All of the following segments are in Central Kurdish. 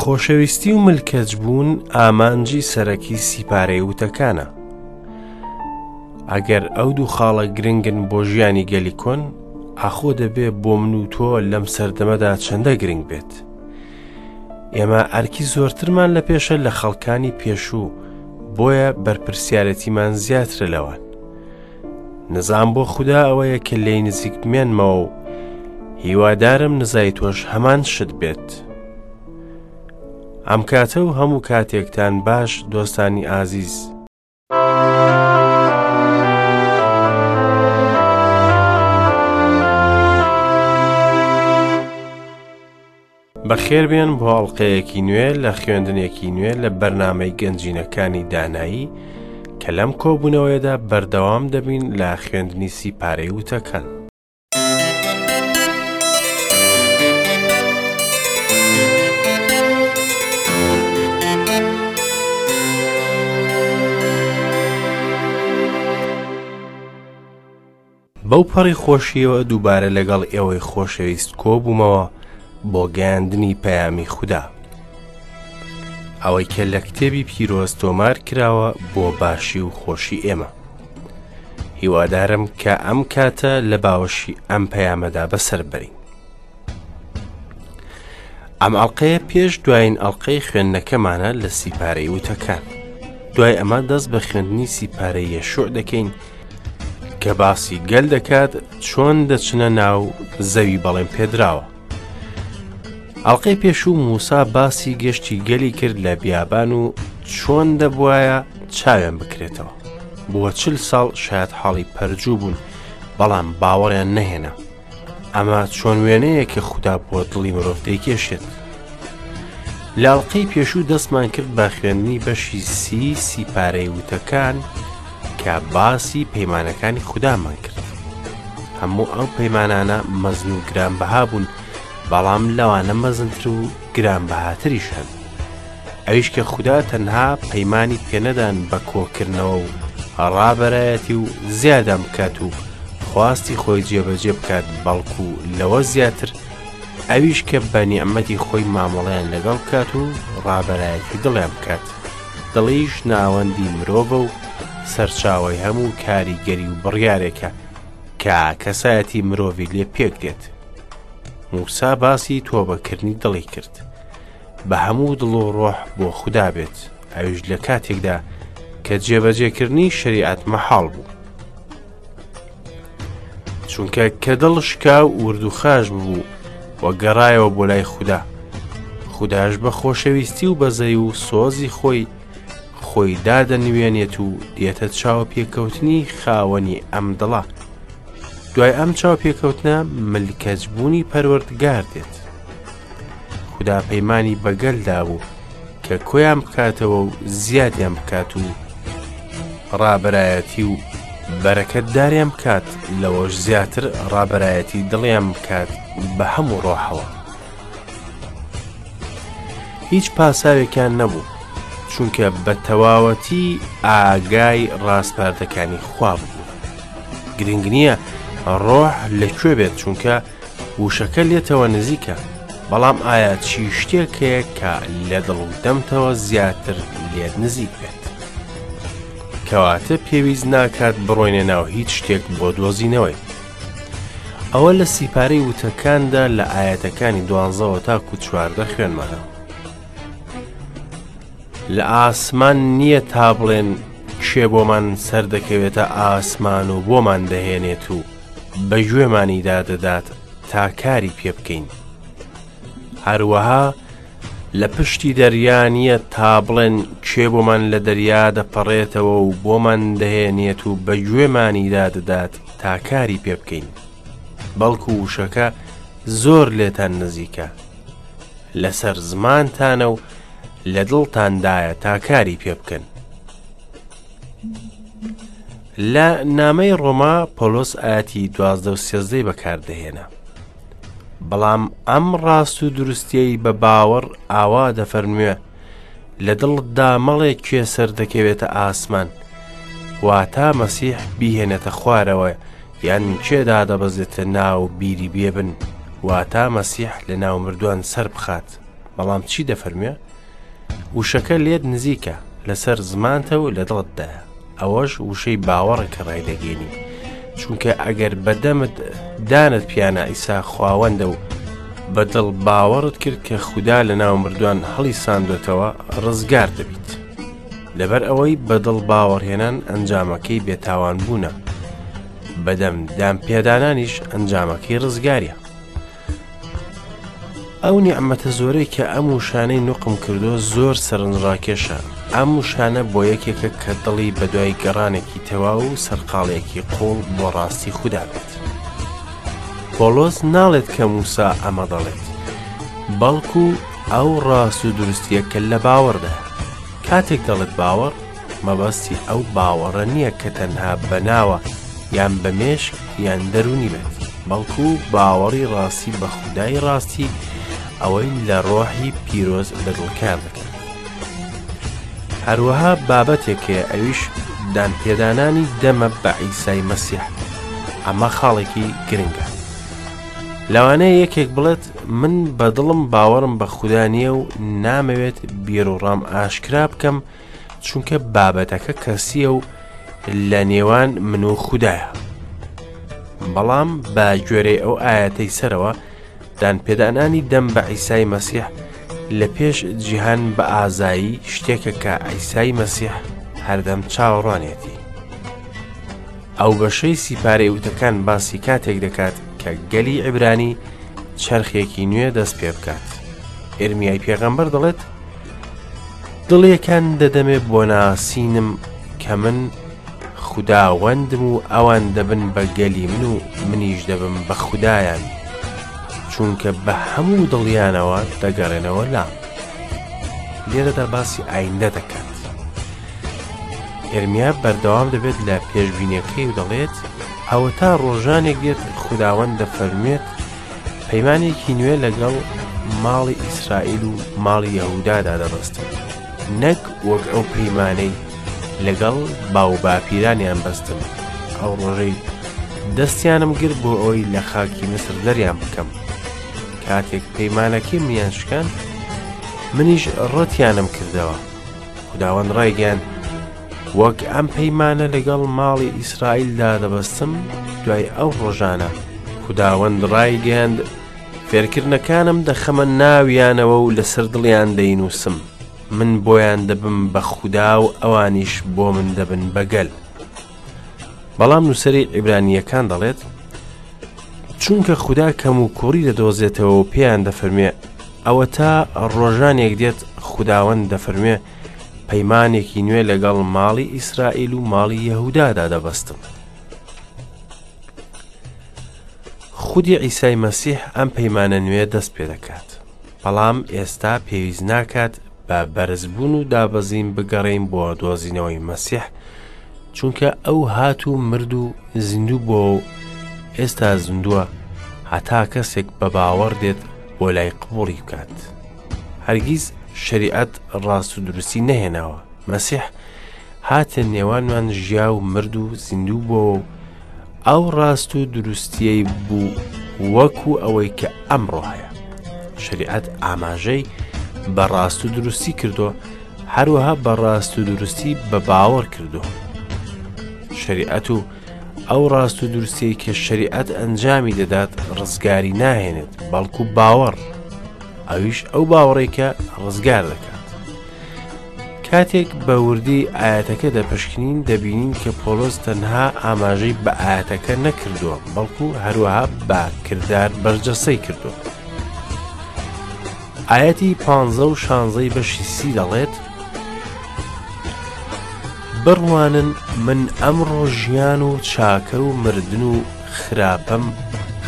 خۆشەویستی و ملکەچبوون ئامانجی سەرەکی سیپارەی وتەکانە ئەگەر ئەو دوو خاڵە گرنگن بۆ ژیانی گەلی کۆن ئاخۆ دەبێ بۆ من و تۆ لەم سەردەمەدا چەندە گرنگ بێت ئێمە ئەرکی زۆرترمان لە پێشە لە خەڵکانی پێشوو بۆیە بەرپرسیارەتیمان زیاترە لەوان نزام بۆ خودا ئەوەیە کە لێی نزیک بمێنمەوە و هیوادارم نزای تۆش هەمان شت بێت ئەم کاتە و هەموو کاتێکتان باش دۆستانی ئازیز. بەخێربێن بۆ ئەڵلقەیەکی نوێ لە خوێندنێکی نوێ لە بەرنمەی گەنجینەکانی دانایی کە لەم کۆبوونەوەیدا بەردەوام دەبین لە خوێندنی سیپارەی وتەکان. بەو پەڕی خۆشییەوە دووبارە لەگەڵ ئێوەی خۆشەویست کۆبوومەوە بۆ گەیاندنی پەیامی خودا. ئەوەی کە لە کتێبی پیرۆز تۆمار کراوە بۆ باشی و خۆشی ئێمە. هیوادارم کە ئەم کاتە لە باوەشی ئەم پەیامەدا بەسەر بەرین. ئەم ئەڵلقەیە پێش دوایین ئەڵلقەی خوێندنەکەمانە لە سیپارەی وتەکان دوای ئەمە دەست بە خوێندنی سیپارەی یەشوع دەکەین کە باسی گەل دەکات چۆن دەچنە ناو زەوی بەڵێن پێدراوە ئەڵلقەی پێشوو موسا باسی گەشتی گەلی کرد لە بیابان و چۆن دەبواە چاوێن بکرێتەوە بووە چل ساڵ شاید حاڵی پەرجوو بوون بەڵام باوەڕیان نەهێنا ئەمە چۆن وێنەیە کە خوددا بۆ دڵی مرۆڤ دەیکێشێت لاڵقەی پێشوو دەستمان کرد بە خوێندنی بەشی سی سیپارەی وتەکان کە باسی پەیمانەکانی خوددامان کرد هەموو ئەو پەیمانانە مەزن و گرانبەها بوون بەڵام لەوانە مەزنتر و گرانبەهاتریش هەن ئەویش کە خودا تەنها پەیمانی پێنەدان بە کۆکردنەوە و ڕابەرایەتی و زیادان بکات و خواستی خۆی جێبەجێ بکات بەڵکو و لەوە زیاتر ئەویش کە بە نیعممەتی خۆی مامەڵیان لەگەڵ بکات و ڕابەرایەتی دڵیان بکات دڵیش ناوەندی مرۆڤە و سەرچاوی هەموو کاریگەری و بڕیارێکە کە کەسایەتی مرۆڤی لێ پێک دێت موسا باسی تۆبەکردنی دڵی کرد بە هەموو دڵ و ڕۆح بۆ خودا بێت، ئەویش لە کاتێکدا کە جێبەجێکردنی شەریعەت مەحاڵ بوو. چونکە کە دڵ شکا و وردوخاش ببوو و گەڕایەوە بۆ لای خوددا خودداش بە خۆشەویستی و بەزەی و سۆزی خۆی خۆی دادەنوێنێت و دێتە چاوە پێکەوتنی خاوەنی ئەم دڵە دوای ئەم چاو پێکەوتنە ملکەجبوونی پەروەردگار دێت خودا پەیمانی بە گەل دابوو کە کۆیان بکاتەوە و زیادیان بکات و ڕابەرایەتی و بەرەکەت داریان بکات لەوەش زیاتر ڕابەرایەتی دڵیان بکات بە هەموو ڕۆحەوە هیچ پاساوێکیان نەبوو چونکە بە تەواوەتی ئاگای ڕاستپاردەکانی خواب بوو گرنگ نییە ڕۆح لەکوێ بێت چونکە وشەکە لێتەوە نزیکە، بەڵام ئایا چی شتێک هەیە کە لە دڵ و دەمتەوە زیاتر لێت نزیک بێت؟ کەواتە پێویست ناکات بڕۆینە ناو هیچ شتێک بۆ دۆزینەوەی. ئەوە لە سیپارەی وتەکاندا لە ئاەتەکانی دوانزەوە تاکو چواردە خوێنمانە لە ئاسمان نییە تا بڵێن کێ بۆمان سەردەکەوێتە ئاسمان و بۆمان دەهێنێت و بە گوێمانیدا دەدات تا کاری پێ بکەین هەروەها لە پشتی دەریا نییە تا بڵێن کێ بۆمان لە دەریا دەپەڕێتەوە و بۆمان دەهێنێت و بە گوێمانیدا دەدات تا کاری پێ بکەین بەڵکو وشەکە زۆر لێتان نزیکە لەسەر زمانتانە و لە دڵتاندایە تا کاری پێ بکەن لە نامەی ڕۆما پۆلۆس ئاەتی دوازدە و سێزدەی بەکاردەهێنا بەڵام ئەم ڕاست و دروستیەی بە باوەڕ ئاوا دەفەرموێ لە دڵتدا مەڵێ کوێ سەر دەکەوێتە ئاسمان واتا مەسیح بیهێنێتە خوارەوە یان کوێدا دەبەزێتە ناو بیری بێبن واتا مەسیح لە ناو مردووان سەر بخات بەڵام چی دەفەرموێ؟ وشەکە لێت نزیکە، لەسەر زمانتە و لە دڵتدایە، ئەوەش وشەی باوەڕە کە ڕایدەگەینی، چونکە ئەگەر بەدەمت دانت پیانا ئیسا خواوەندە و بە دڵ باوەڕت کرد کە خودا لە ناو مردوان هەڵی ساندۆتەوە ڕزگار دەبیت. لەبەر ئەوەی بە دڵ باوەڕهێنان ئەنجامەکەی بێتاوان بوونە، بەدەم دان پێدانانیش ئەنجامەکەی ڕزگاریە. ئەو نیعمەتە زۆرەی کە ئەم وشانەی نوقم کردو زۆر سەرنجڕاکێشە ئەم وشانە بۆ یەکێکە کە دڵی بەدوای گەڕانێکی تەواو و سەرقاڵیەکی قوڵ بۆ ڕاستی خودا بێت پۆلۆس ناڵێت کە موسا ئەمە دەڵێت بەڵکو ئەو ڕاست و دروستیە کە لە باوەڕدا کاتێک دەڵێت باوەڕ مەبەستی ئەو باوەڕە نییە کە تەنها بە ناوە یان بە مێشک یان دەروونی بێت بەڵکو باوەڕی ڕاستی بە خودای ڕاستی ئەوەی لە ڕۆحی پیرۆز لە دڵکار دەکەن هەروەها بابەتێکێ ئەویش دان پێدانانی دەمە بە عیسای مەسیح ئەمە خاڵێکی گرنگە لەوانەیە یەکێک بڵێت من بە دڵم باوەڕم بە خوددا نییە و نامەوێت بیرۆڕام ئاشکرا بکەم چونکە بابەتەکە کەسیە و لە نێوان من و خوددایە بەڵام بە گوێرەی ئەو ئاەتەی سەرەوە دان پێدانانی دەم بە ئیسای مەسیح لە پێش جیهان بە ئازایی شتێکە کە ئەیسای مەسیح هەردەم چاوەڕوانێتی ئەو بەشەی سیپارەی وتەکان باسی کاتێک دەکات کە گەلی عیبرانی چرخێکی نوێ دەست پێ بکات ئرمیای پێغەمبەر دەڵێت دڵێکان دەدەمێ بۆ ناسینم کە من خوداوەندم و ئەوان دەبن بە گەلی من و منیش دەبم بە خودایان چونکە بە هەموو دڵیانەوە دەگەڕێنەوە لام لێرە دەرباسی ئایندە دەکات ئرمیا بەردەوام دەبێت لە پێشبینەکەی و دەڵێت ئەوە تا ڕۆژانێک دێت خودداوەند دەفەرمێت پەیمانێکی نوێ لەگەڵ ماڵی ئیسرائیل و ماڵی یەهودادا دەبەستن نەک وەک ئەو پەیمانەی لەگەڵ باو باپیرانیان بەستن ئەو ڕۆژەی دەستیانم گرت بۆ ئەوی لە خاکی مسر دەریان بکەم کاتێک پەیمانەکەی منیان شکان منیش ڕەتیانم کردەوە خداوەند ڕایگەیان وەک ئەم پەیمانە لەگەڵ ماڵی ئیسرائیل دادەبەستم، دوای ئەو ڕۆژانە، خوداوەند ڕایگەیاند، فێرکردنەکانم دەخەمە ناویانەوە و لەسەر دڵیان دەینووسم، من بۆیان دەبم بە خودا و ئەوانیش بۆ من دەبن بە گەل. بەڵام نووسەری عیبرانییەکان دەڵێت، چونکە خودا کەم و کوڕی دەدۆزێتەوە و پێیان دەفەرمێ ئەوەتا ڕۆژانێک دێت خوداوەند دەفەرمێ پەیمانێکی نوێ لەگەڵ ماڵی ئیسرائیل و ماڵی یەهودادا دەبەستم خودی ئیسای مەسیح ئەم پەیمانە نوێ دەست پێ دەکات بەڵام ئێستا پێویست ناکات بە بەرزبوون و دابەزین بگەڕین بۆ دۆزینەوەی مەسیح چونکە ئەو هات و مرد و زیندوو بۆ و ئێستا زیندووە هەتا کەسێک بە باوەڕ دێت بۆ لای قبوڵی بکات. هەرگیز شەریعەت ڕاست و دروستی نەهێناوە، مەسیح هاتە نێوانمان ژیا و مرد و زیندوو بووەوە و ئەو ڕاست و دروستیەی بوو وەکو ئەوەی کە ئەمڕۆ هەیە شەریعەت ئاماژەی بە ڕاست و دروستی کردو هەروەها بە ڕاست و دروستی بە باوەڕ کردو شەریعەت و ئەو ڕاست و دروستی کە شەریعەت ئەنجامی دەدات ڕزگاری ناهێنێت بەڵکو باوەڕ ئەویش ئەو باوەڕی کە ڕزگار دەکات کاتێک بە وردی ئاەتەکە دەپشکنین دەبینین کە پۆلۆز تەنها ئاماژەی بە ئاەتەکە نەکردووە بەڵکو هەروەها بە کردار بەرجەسەی کردووە ئاەتی پ و شانزەی بەشی سی دەڵێت بڕوانن من ئەمڕۆ ژیان و چاکە و مردن و خراپەم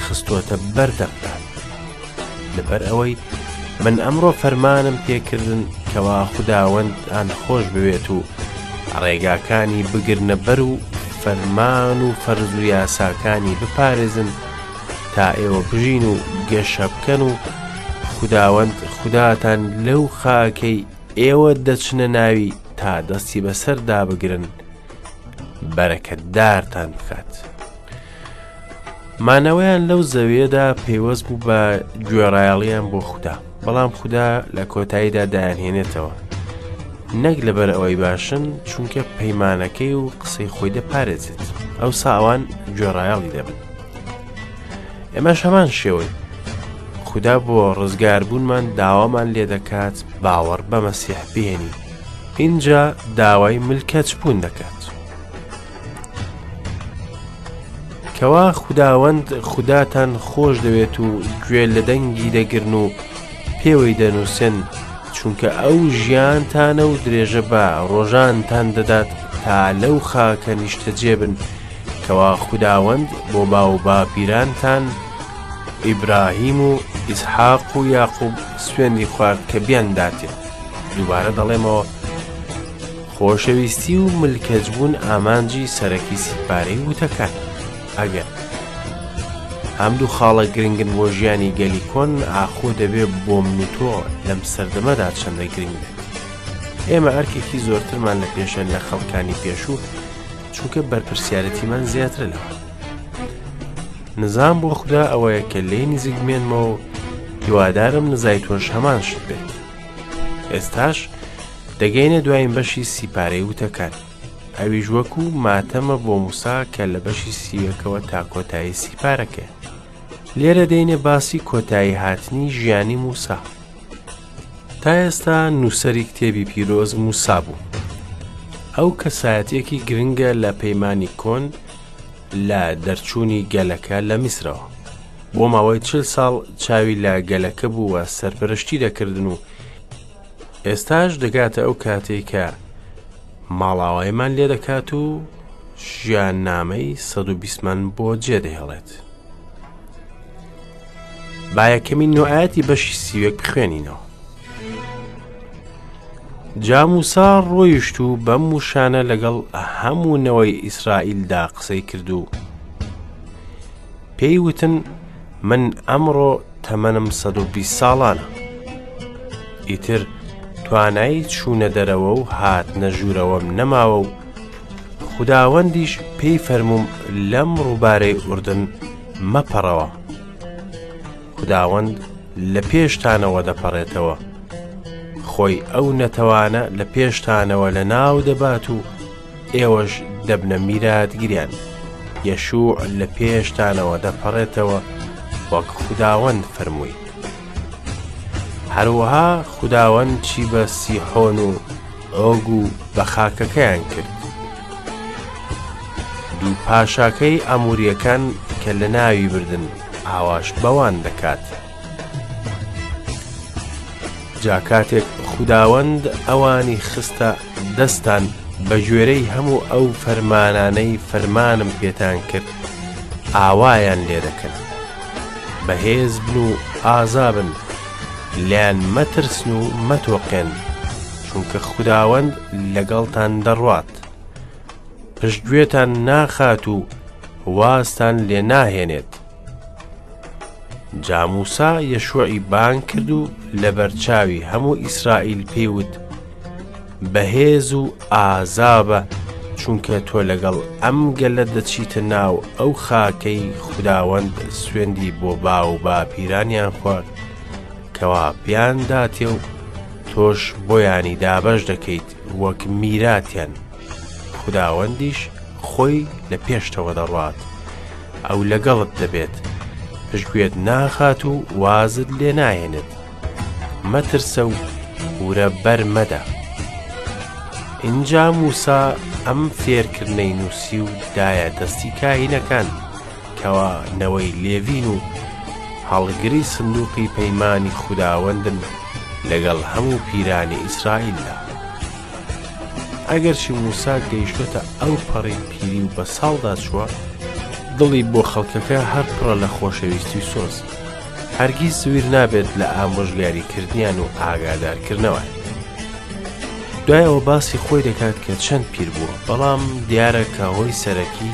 خستۆتە بەردەمدا لەبەر ئەوەی من ئەمڕۆ فەرمانم پێکردن کەوا خداوەند ئان خۆش بوێت و ڕێگاکانی بگرنە بەر و فەرمان و فەرز و یاساکانی بپارێزن تا ئێوە بژین و گەشە بکەن و خداوەند خوداتان لەو خاکەی ئێوە دەچنە ناوی تا دەستی بەسەردا بگرن بەرەکەتدارتان بکات. مانەوەیان لەو زەویەدا پەیوەست بوو بە گوێڕایەڵیان بۆ خودا بەڵام خودا لە کۆتاییدا دایانهێنێتەوە نەک لەبەر ئەوەی باشن چونکە پەیمانەکەی و قسەی خۆی دەپارێزێت ئەو ساوان گوێڕایەڵی دەبن ئێمەش هەمان شێوەی خدا بۆ ڕزگاربوونمان داوامان لێ دەکات باوەڕ بە مەسیح بێنی اینجا داوای ملکەچ بوون دەکات کوا خوداوەند خوداتان خۆش دەوێت و گوێ لە دەنگی دەگرن و پێوەی دەنووسن چونکە ئەو ژیانتانە و درێژە بە ڕۆژانتان دەدات تا لەو خاکە نیشتەجێ بن کەوا خوداوەند بۆ باو باپیرانتان ئیبراهیم و ئیسحاق و یاقوب سوێندی خوارد کە بیانداتێ دووبارە دەڵێمەوە خۆشەویستی و ملکەچ بوون ئامانجی سەرەکی سیپارەی وتەکان ئەگەر ئەم دوو خاڵە گرنگن بۆ ژیانی گەلی کۆن ئاخۆ دەبێ بۆ من و تۆ لەم سەردەمەدا چەندە گرنگ بێت ئێمە ئەرکێکی زۆرترمان لە پێشە لە خەڵکانی پێشوو چونکە بەرپرسیارەتیمان زیاترە لەوە نزان بۆ خوددا ئەوەیە کە لێ نزیکمێنمەوە هیوادارم نزای تۆش هەمان شت بێت ئێستاش دەگەینە دوایین بەشی سی پارەی وتەکان ئەویش وەکو ماتەمە بۆ موسا کە لە بەشی سیوەکەوە تا کۆتایی سی پارەکە لێرە دەینێ باسی کۆتایی هاتنی ژیانی موسا تا ئێستا نووسری کتێبی پیرۆز موسا بوو ئەو کەسایەتێکی گرنگە لە پەیمانانی کۆن لە دەرچوونی گەلەکە لە میسرەوە بۆ ماوەی چل ساڵ چاوی لە گەلەکە بووە سەرپەرشتی دەکردن و ئێستاش دەگاتە ئەو کاتەی کە ماڵاوایمان لێ دەکات و ژیان نامەی سەد و بیستمان بۆ جێدەهێڵێت. با یەکەمی نوعاتی بەشی سیوێک بخوێنینەوە. جاموسا ڕۆیشت و بەم وشانە لەگەڵ هەموو نەوەی ئیسرائیلدا قسەی کرد و پێی وتن من ئەمڕۆ تەمەنم سەد و بیست ساڵانە. ئیتر توانایی چوونە دەرەوە و هاتنە ژوورەوەم نەماوە و خوداوەندیش پێی فەرمووم لەم ڕووبارەی ئوردن مەپەڕەوە. خوداوەند لە پێشتانەوە دەپەڕێتەوە. خۆی ئەو نەتەوانە لە پێشتانەوە لەناو دەبات و، ئێوەش دەبنە میراتگریان، یەشوع لە پێشتانەوە دەپەڕێتەوە وەک خوداوەند فەرمووی. هەروەها خوداوەند چی بە سیحۆن و ئۆگ و بە خاکەکەیان کرد. دوو پاشاکەی ئەموریەکان کە لە ناوی بردن ئاواش بەوان دەکات. جا کاتێک خوداوەند ئەوانی خستە دەستان بە گوێرەی هەموو ئەو فەرمانانەی فەرمانم پێتان کرد ئاوایان لێ دەکەن بەهێز بن و ئازابن لیان مەترسن و مەتۆقێن چونکە خوداوەند لەگەڵتان دەڕوات پشتگوێتان ناخات و وازتان لێ ناهێنێت جا موسا یەشوعی بانگ کرد و لەبەر چاوی هەموو ئیسرائیل پێی وت بەهێز و ئازابە چونکە تۆ لەگەڵ ئەم گەلە دەچیتە ناو ئەو خاکەی خوداوەند سوێندی بۆ باو و باپیرانیان خوارد کەوا پیان داتێ و تۆش بۆیانی دابەش دەکەیت وەک میراتیان خوداوەندیش خۆی لە پێشتەوە دەڕوات، ئەو لەگەڵت دەبێت، پشتگوێت ناخات و وازت لێ ناهێنێت، مەترسە و ورە بەر مەدە. ئینجا موسا ئەم فێرکردنەی نووسی و دایە دەستی کاهینەکان، کەوا نەوەی لێڤین و هەڵگری سندووقی پەیمانی خوداوەندن لەگەڵ هەموو پیرانی ئیسرائیلدا. ئەگەرچی موسا گەیشتۆتە ئەو پەڕی پیری و بە ساڵدا چووە دڵی بۆ خەڵکەکە هەر پڕە لە خۆشەویستی و سۆز هەرگیز سویر نابێت لە ئامۆژگاری کردیان و ئاگادارکردنەوە دوایەوە باسی خۆی دەکات کە چەند پیر بووە بەڵام دیارە کە هۆی سەرەکی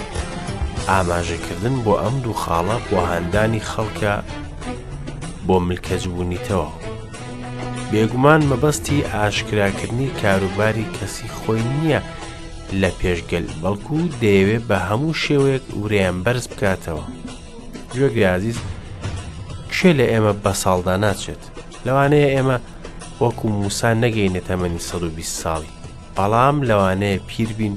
ئاماژەکردن بۆ ئەم دوو خاڵە بۆ هاندانی خەڵکە بۆ ملکەجبوونیتەوە بێگومان مەبەستی ئاشکراکردنی کاروباری کەسی خۆی نییە لە پێشگەل بەڵکو دەیەوێ بە هەموو شێوەیەک ورەیان بەرز بکاتەوە گوێگری عزیز کێ لە ئێمە بە ساڵدا ناچێت لەوانەیە ئێمە وەکو موسا نەگەینە تەمەنی 120 ساڵی بەڵام لەوانەیە پیربین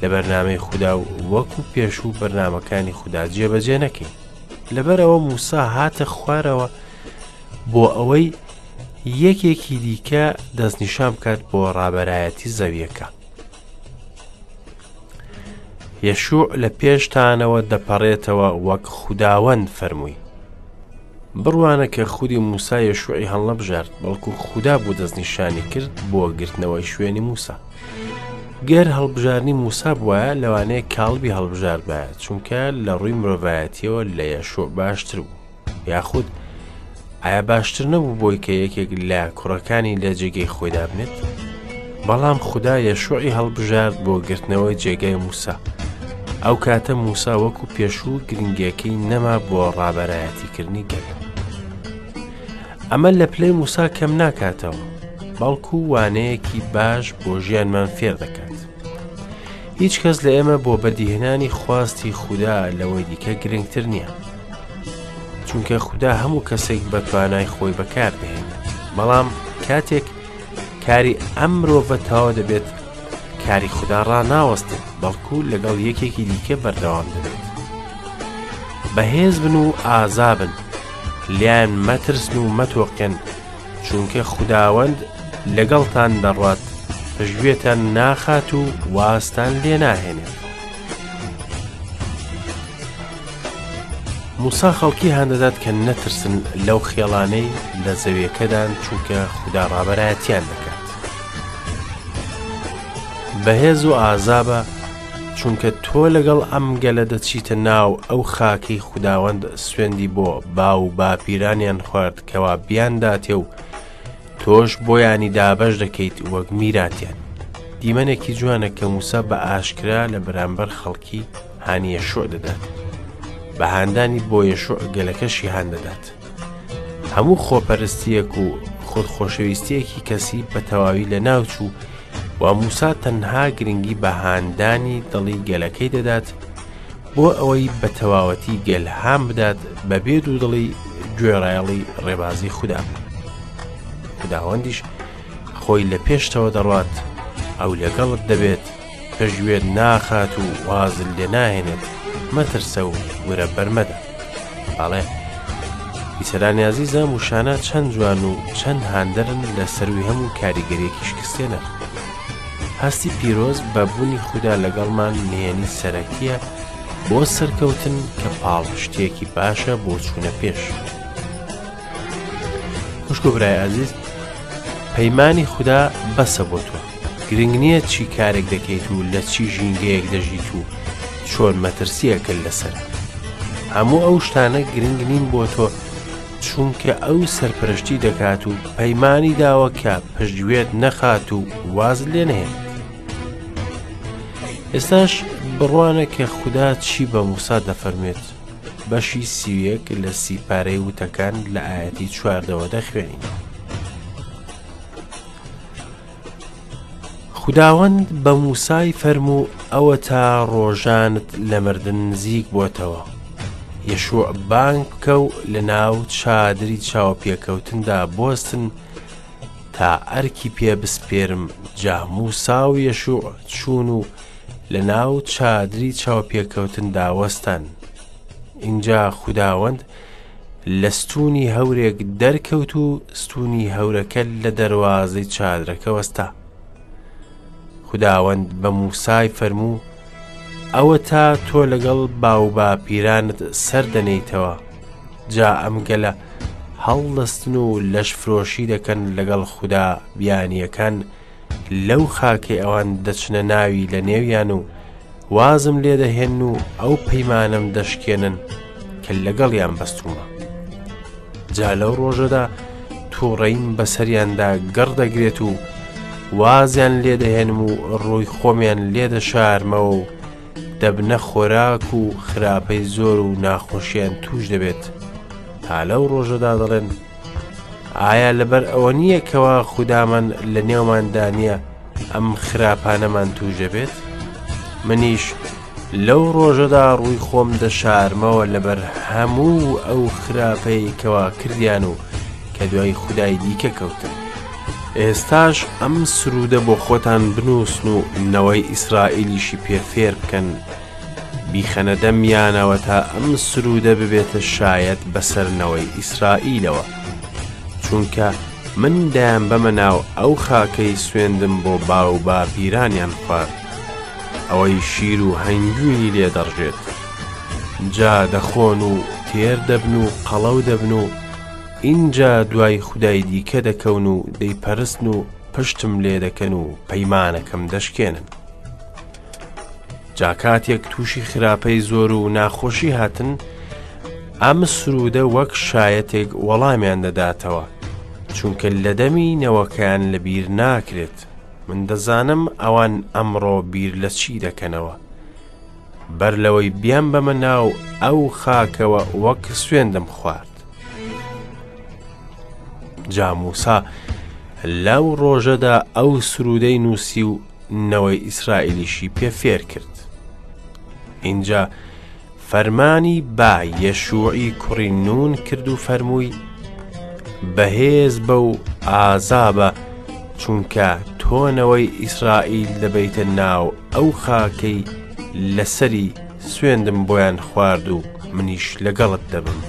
لە بەرنمەی خوددا و وەکو پێشوو بەرنمەکانی خوددا جێبەجێ نەکەین لەبەرەوە موسا هاتە خوارەوە بۆ ئەوەی یەکێکی دیکە دەستنیشان بکات بۆ ڕابەرایەتی زەویەکە یەشوع لە پێشتانەوە دەپەڕێتەوە وەک خوداوەند فەرمووی بڕوانە کە خودی موسا یەشوعی هەڵە بژارد بەڵکو خوددا بوو دەستنیشانی کرد بۆ گرتنەوەی شوێنی موسا گەر هەڵبژارنی موسا بووە لەوانەیە کاڵبی هەڵبژاردبە چونکە لە ڕووی مرۆڤایەتیەوە لە یەشوع باشتر بوو یاخود ئایا باشتر نەبوو بۆی کە یەکێک لە کوڕەکانی لە جێگەی خۆی دابنێت؟ بەڵام خدا یەشوعی هەڵبژارد بۆ گرتنەوەی جێگای موسا. ئەو کاتە موسا وەکو پێشوو گرنگیەکەی نەما بۆ ڕابەرایەتیکردنی گەل. ئەمە لە پلەی موسا کەم ناکاتەوە، بەڵکو وانەیەکی باش بۆ ژیانمان فێر دەکات. هیچ کەس لە ئێمە بۆ بەدیهێنانی خواستی خوددا لەوەی دیکە گرنگتر نییە. چونکە خودا هەموو کەسێک بە توانای خۆی بەکاردێنێت بەڵام کاتێک کاری ئەم مرۆڤە تاوە دەبێت کاری خوددا ڕناوەستێت بەڵکو لەگەڵ یەکێکی دیکە بەردەوام دەبێت بەهێز بن و ئازابن لیان مەترسن و مەتۆقێن چونکە خودداوەند لەگەڵتان دەڕات پشتگوێتان ناخات و واستان لێ ناهێنێت موسا خەڵکی هاندەدات کە نەترسن لەو خێڵانەی لە زەویەکەدان چونکە خودا ڕابەرایەتیان دەکات بەهێز و ئازابە چونکە تۆ لەگەڵ ئەم گەلە دەچیتە ناو ئەو خاکەی خوداوەند سوێندی بۆ باو و باپیرانیان خوارد کەوا بیانداتێ و تۆش بۆیانی دابەش دەکەیت وەک میراتیان دیمەنێکی جوانە کە موسا بە ئاشکرا لە بەرامبەر خەڵکی هانیە شۆ دەدات بە هاندانی بۆ یەشۆ گەلەکەشی هاان دەدات هەموو خۆپەرستیەک و خۆت خۆشەویستیەکی کەسی بە تەواوی لە ناوچوو و موسا تەنها گرنگی بە هاندانی دڵی گەلەکەی دەدات بۆ ئەوەی بە تەواوەتی گەل هان بدات بە بێ دوودڵی گوێڕایەڵی ڕێبازی خوددا بن خداوەندیش خۆی لە پێشتەوە دەڕات ئەو لەگەڵت دەبێت پژوێت ناخات و وازل لێ ناهێنێت مەترسە و ورە بەرمەدە ئاڵێ ئیسەرانی عزیزم وشانە چەند جوان و چەند هاندەرن لە سەروی هەموو کاریگەرێکی شکستێنەر هەستی پیرۆز بە بونی خودا لەگەڵمان نهێنی سەرەکیە بۆ سەرکەوتن کە پاڵپشتیەکی باشە بۆ چونە پێش. خوشکو برای ئازیز پەیمانی خودا بەسە بۆ تۆ گرنگ نییە چی کارێک دەکەیت و لە چی ژینگەیەک دەژیت و چۆن مەترسیەکە لەسەر هەموو ئەو شتانە گرنگ نین بۆ تۆ چونکە ئەو سەرپەرشتی دەکات و پەیمانی داوە کە پشتگوێت نەخات و واز لێ نەیە ئێستاش بڕوانە کە خوددا چی بە موسا دەفەرمێت بەشی سیویەک لە سیپارەی وتەکان لە ئاەتی چواردەوە دەخوێنین خوداوەند بە موسای فەرموو ئەوەتا ڕۆژانت لە مردن نزیک بۆتەوە، یەشوع بانگ بکە و لە ناو چادری چاوپێکەوتندا بۆستن تا ئەرکی پێ بسپێرم جا موسا و یەشوع چوون و لە ناو چادری چاوپێکەوتندا وەستان. ئینجا خوداوەند، لە ستوونی هەورێک دەرکەوت و ستوونی هەورەکە لە دەروازەی چادرەکە وەستا خداوەند بە موسای فەرموو ئەوە تا تۆ لەگەڵ باو باپیرانت سەردەنیتەوە جا ئەم گەلە هەڵدەستن و لەش فرۆشی دەکەن لەگەڵ خوددا بیانییەکان لەو خاکەی ئەوان دەچنە ناوی لە نێویان و وازم لێ دەهێن و ئەو پەیمانەم دەشکێنن کە لەگەڵیان بەستومە جا لەو ڕۆژەدا تووڕین بەسەریاندا گەڕ دەگرێت و وازیان لێ دەهێنم و ڕووی خۆمیان لێ دەشارمەوە و دەبنە خۆراک و خراپەی زۆر و ناخۆشیان توش دەبێت تا لەو ڕۆژەدا دەڵێن ئایا لەبەر ئەوە نییە کەوا خوددامان لە نێوماندا نییە ئەم خراپانەمان توش دەبێت منیش لەو ڕۆژەدا ڕووی خۆم دەشارمەوە لەبەر هەموو ئەو خراپەی کەوا کردیان و کە دوای خودای دیکە کەوتن ئێستاش ئەم سرودە بۆ خۆتان بنووسن و نەوەی ئیسرائیلیشی پێ فێر بکەن بیخەنە دەمیانەوە تا ئەم سروودە ببێتە شایەت بەسەرنەوەی ئیسرائیلەوە چونکە من دایان بەمە ناو ئەو خاکەی سوێندم بۆ باو باپیرانیان خوارد ئەوەی شیر و هەنگوینی لێ دەڕژێت جا دەخۆن و تێر دەبن و قەڵەو دەبن و ئینجا دوای خودای دیکە دەکەون و دەیپەرستن و پشتم لێ دەکەن و پەیمانەکەم دەشکێنن جا کاتێک تووشی خراپەی زۆر و ناخۆشی هاتن، ئەم سرودە وەک شایەتێک وەڵامیان دەداتەوە چونکە لە دەمی نەوەکەیان لە بیر ناکرێت من دەزانم ئەوان ئەمڕۆ بیر لە چی دەکەنەوە بەر لەوەی بیان بەمە ناو ئەو خاکەوە وەک سوێندم خوارد جاموسا لەو ڕۆژەدا ئەو سرودەی نووسی و نەوەی ئیسرائیلیشی پێ فێر کرد ئینجا فەرمانی با یەشوعی کوڕی نون کرد و فەرمووی بەهێز بە و ئازابە چونکە تۆنەوەی ئیسرائیل دەبیتە ناو ئەو خاکەی لەسەری سوێندم بۆیان خوارد و منیش لەگەڵت دەبم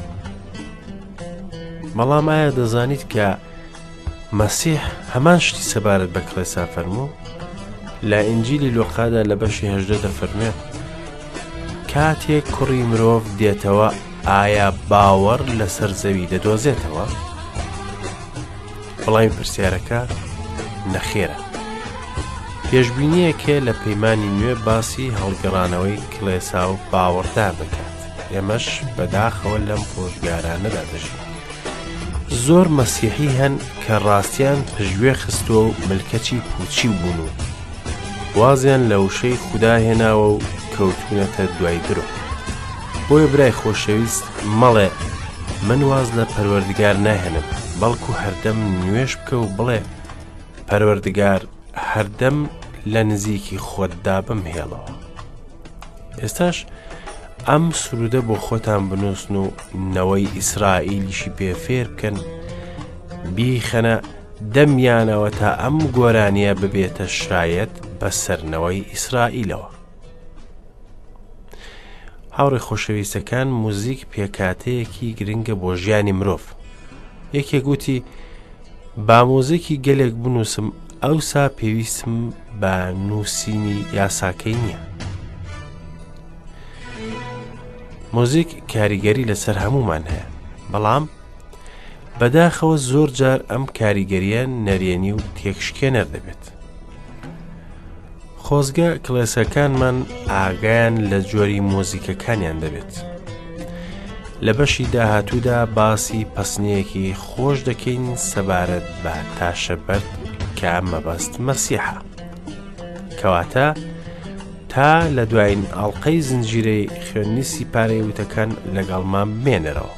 بەڵام ئایا دەزانیت کە مەسیح هەمان شتی سەبارەت بە کڵێسا فەرموو، لە ئینجیلی لۆقادا لە بەشی هەژدە دەفەرمێت، کاتێک کوڕی مرۆڤ دێتەوە ئایا باوەڕ لەسەر زەوی دەدۆزێتەوە؟ وەڵامی پرسیارەکە نەخێرە. پێشبینیەکێ لە پەیمانی نوێ باسی هەڵگەڕانەوەی کڵێسا و باوەڕدار دەکات ئێمەش بەداخەوە لەم پۆشگارانەدا دەژین. زۆر مەسیحی هەن کە ڕاستیان پژوێ خستووە و ملکەچی پوچیو بوون و وازیان لە وشەی خودا هێناوە و کەوتوونەتە دوای درۆ بۆیە برای خۆشەویست مەڵێ من واز لە پەروەردگار ناهێنم بەڵکو هەردەم نوێش بکە و بڵێ پەروەردگار هەردەم لە نزیکی خۆتدا بمهێڵەوە ئێستاش ئەم سرودە بۆ خۆتان بنووسن و نەوەی ئیسرائیلیشی پێ فێر بکەن بیخەنە دەمیانەوە تا ئەم گۆرانیە ببێتە شایەت بە سەرنەوەی ئیسرائیلەوە هاوڕێ خۆشەویستەکان موزیک پێکاتەیەکی گرنگە بۆ ژیانی مرۆڤ یەکێ گوتی با مۆزێکی گەلێک بنووسم ئەوسا پێویستم بە نووسینی یاساکەی نییە. مۆزیک کاریگەری لەسەر هەمومان هەیە بەڵام بەداخەوە زۆر جار ئەم کاریگەریە نەرێنی و تێکشکێنەر دەبێت خۆزگە کڵێسەکانمان ئاگایان لە جۆری مۆزیکەکانیان دەبێت. لە بەشی داهاتوودا باسی پسنەیەکی خۆش دەکەین سەبارەت بە تاشەبەر کە مەبەست مەسیحە. کەواتە تا لە دوایین ئاڵلقەی زنجیرەی خوێنی سیپارەی وتەکان لەگەڵمان بمێنەرەوە.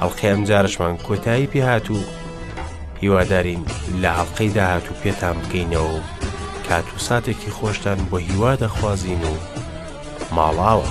ئەڵقەی ئەمجارەشمان کۆتایی پێهات و هیوادارین لە ئەڵلقەی داهات و پێتان بکەینەوە و کات و ساتێکی خۆشتان بۆ هیوا دەخوازین و ماڵاوە.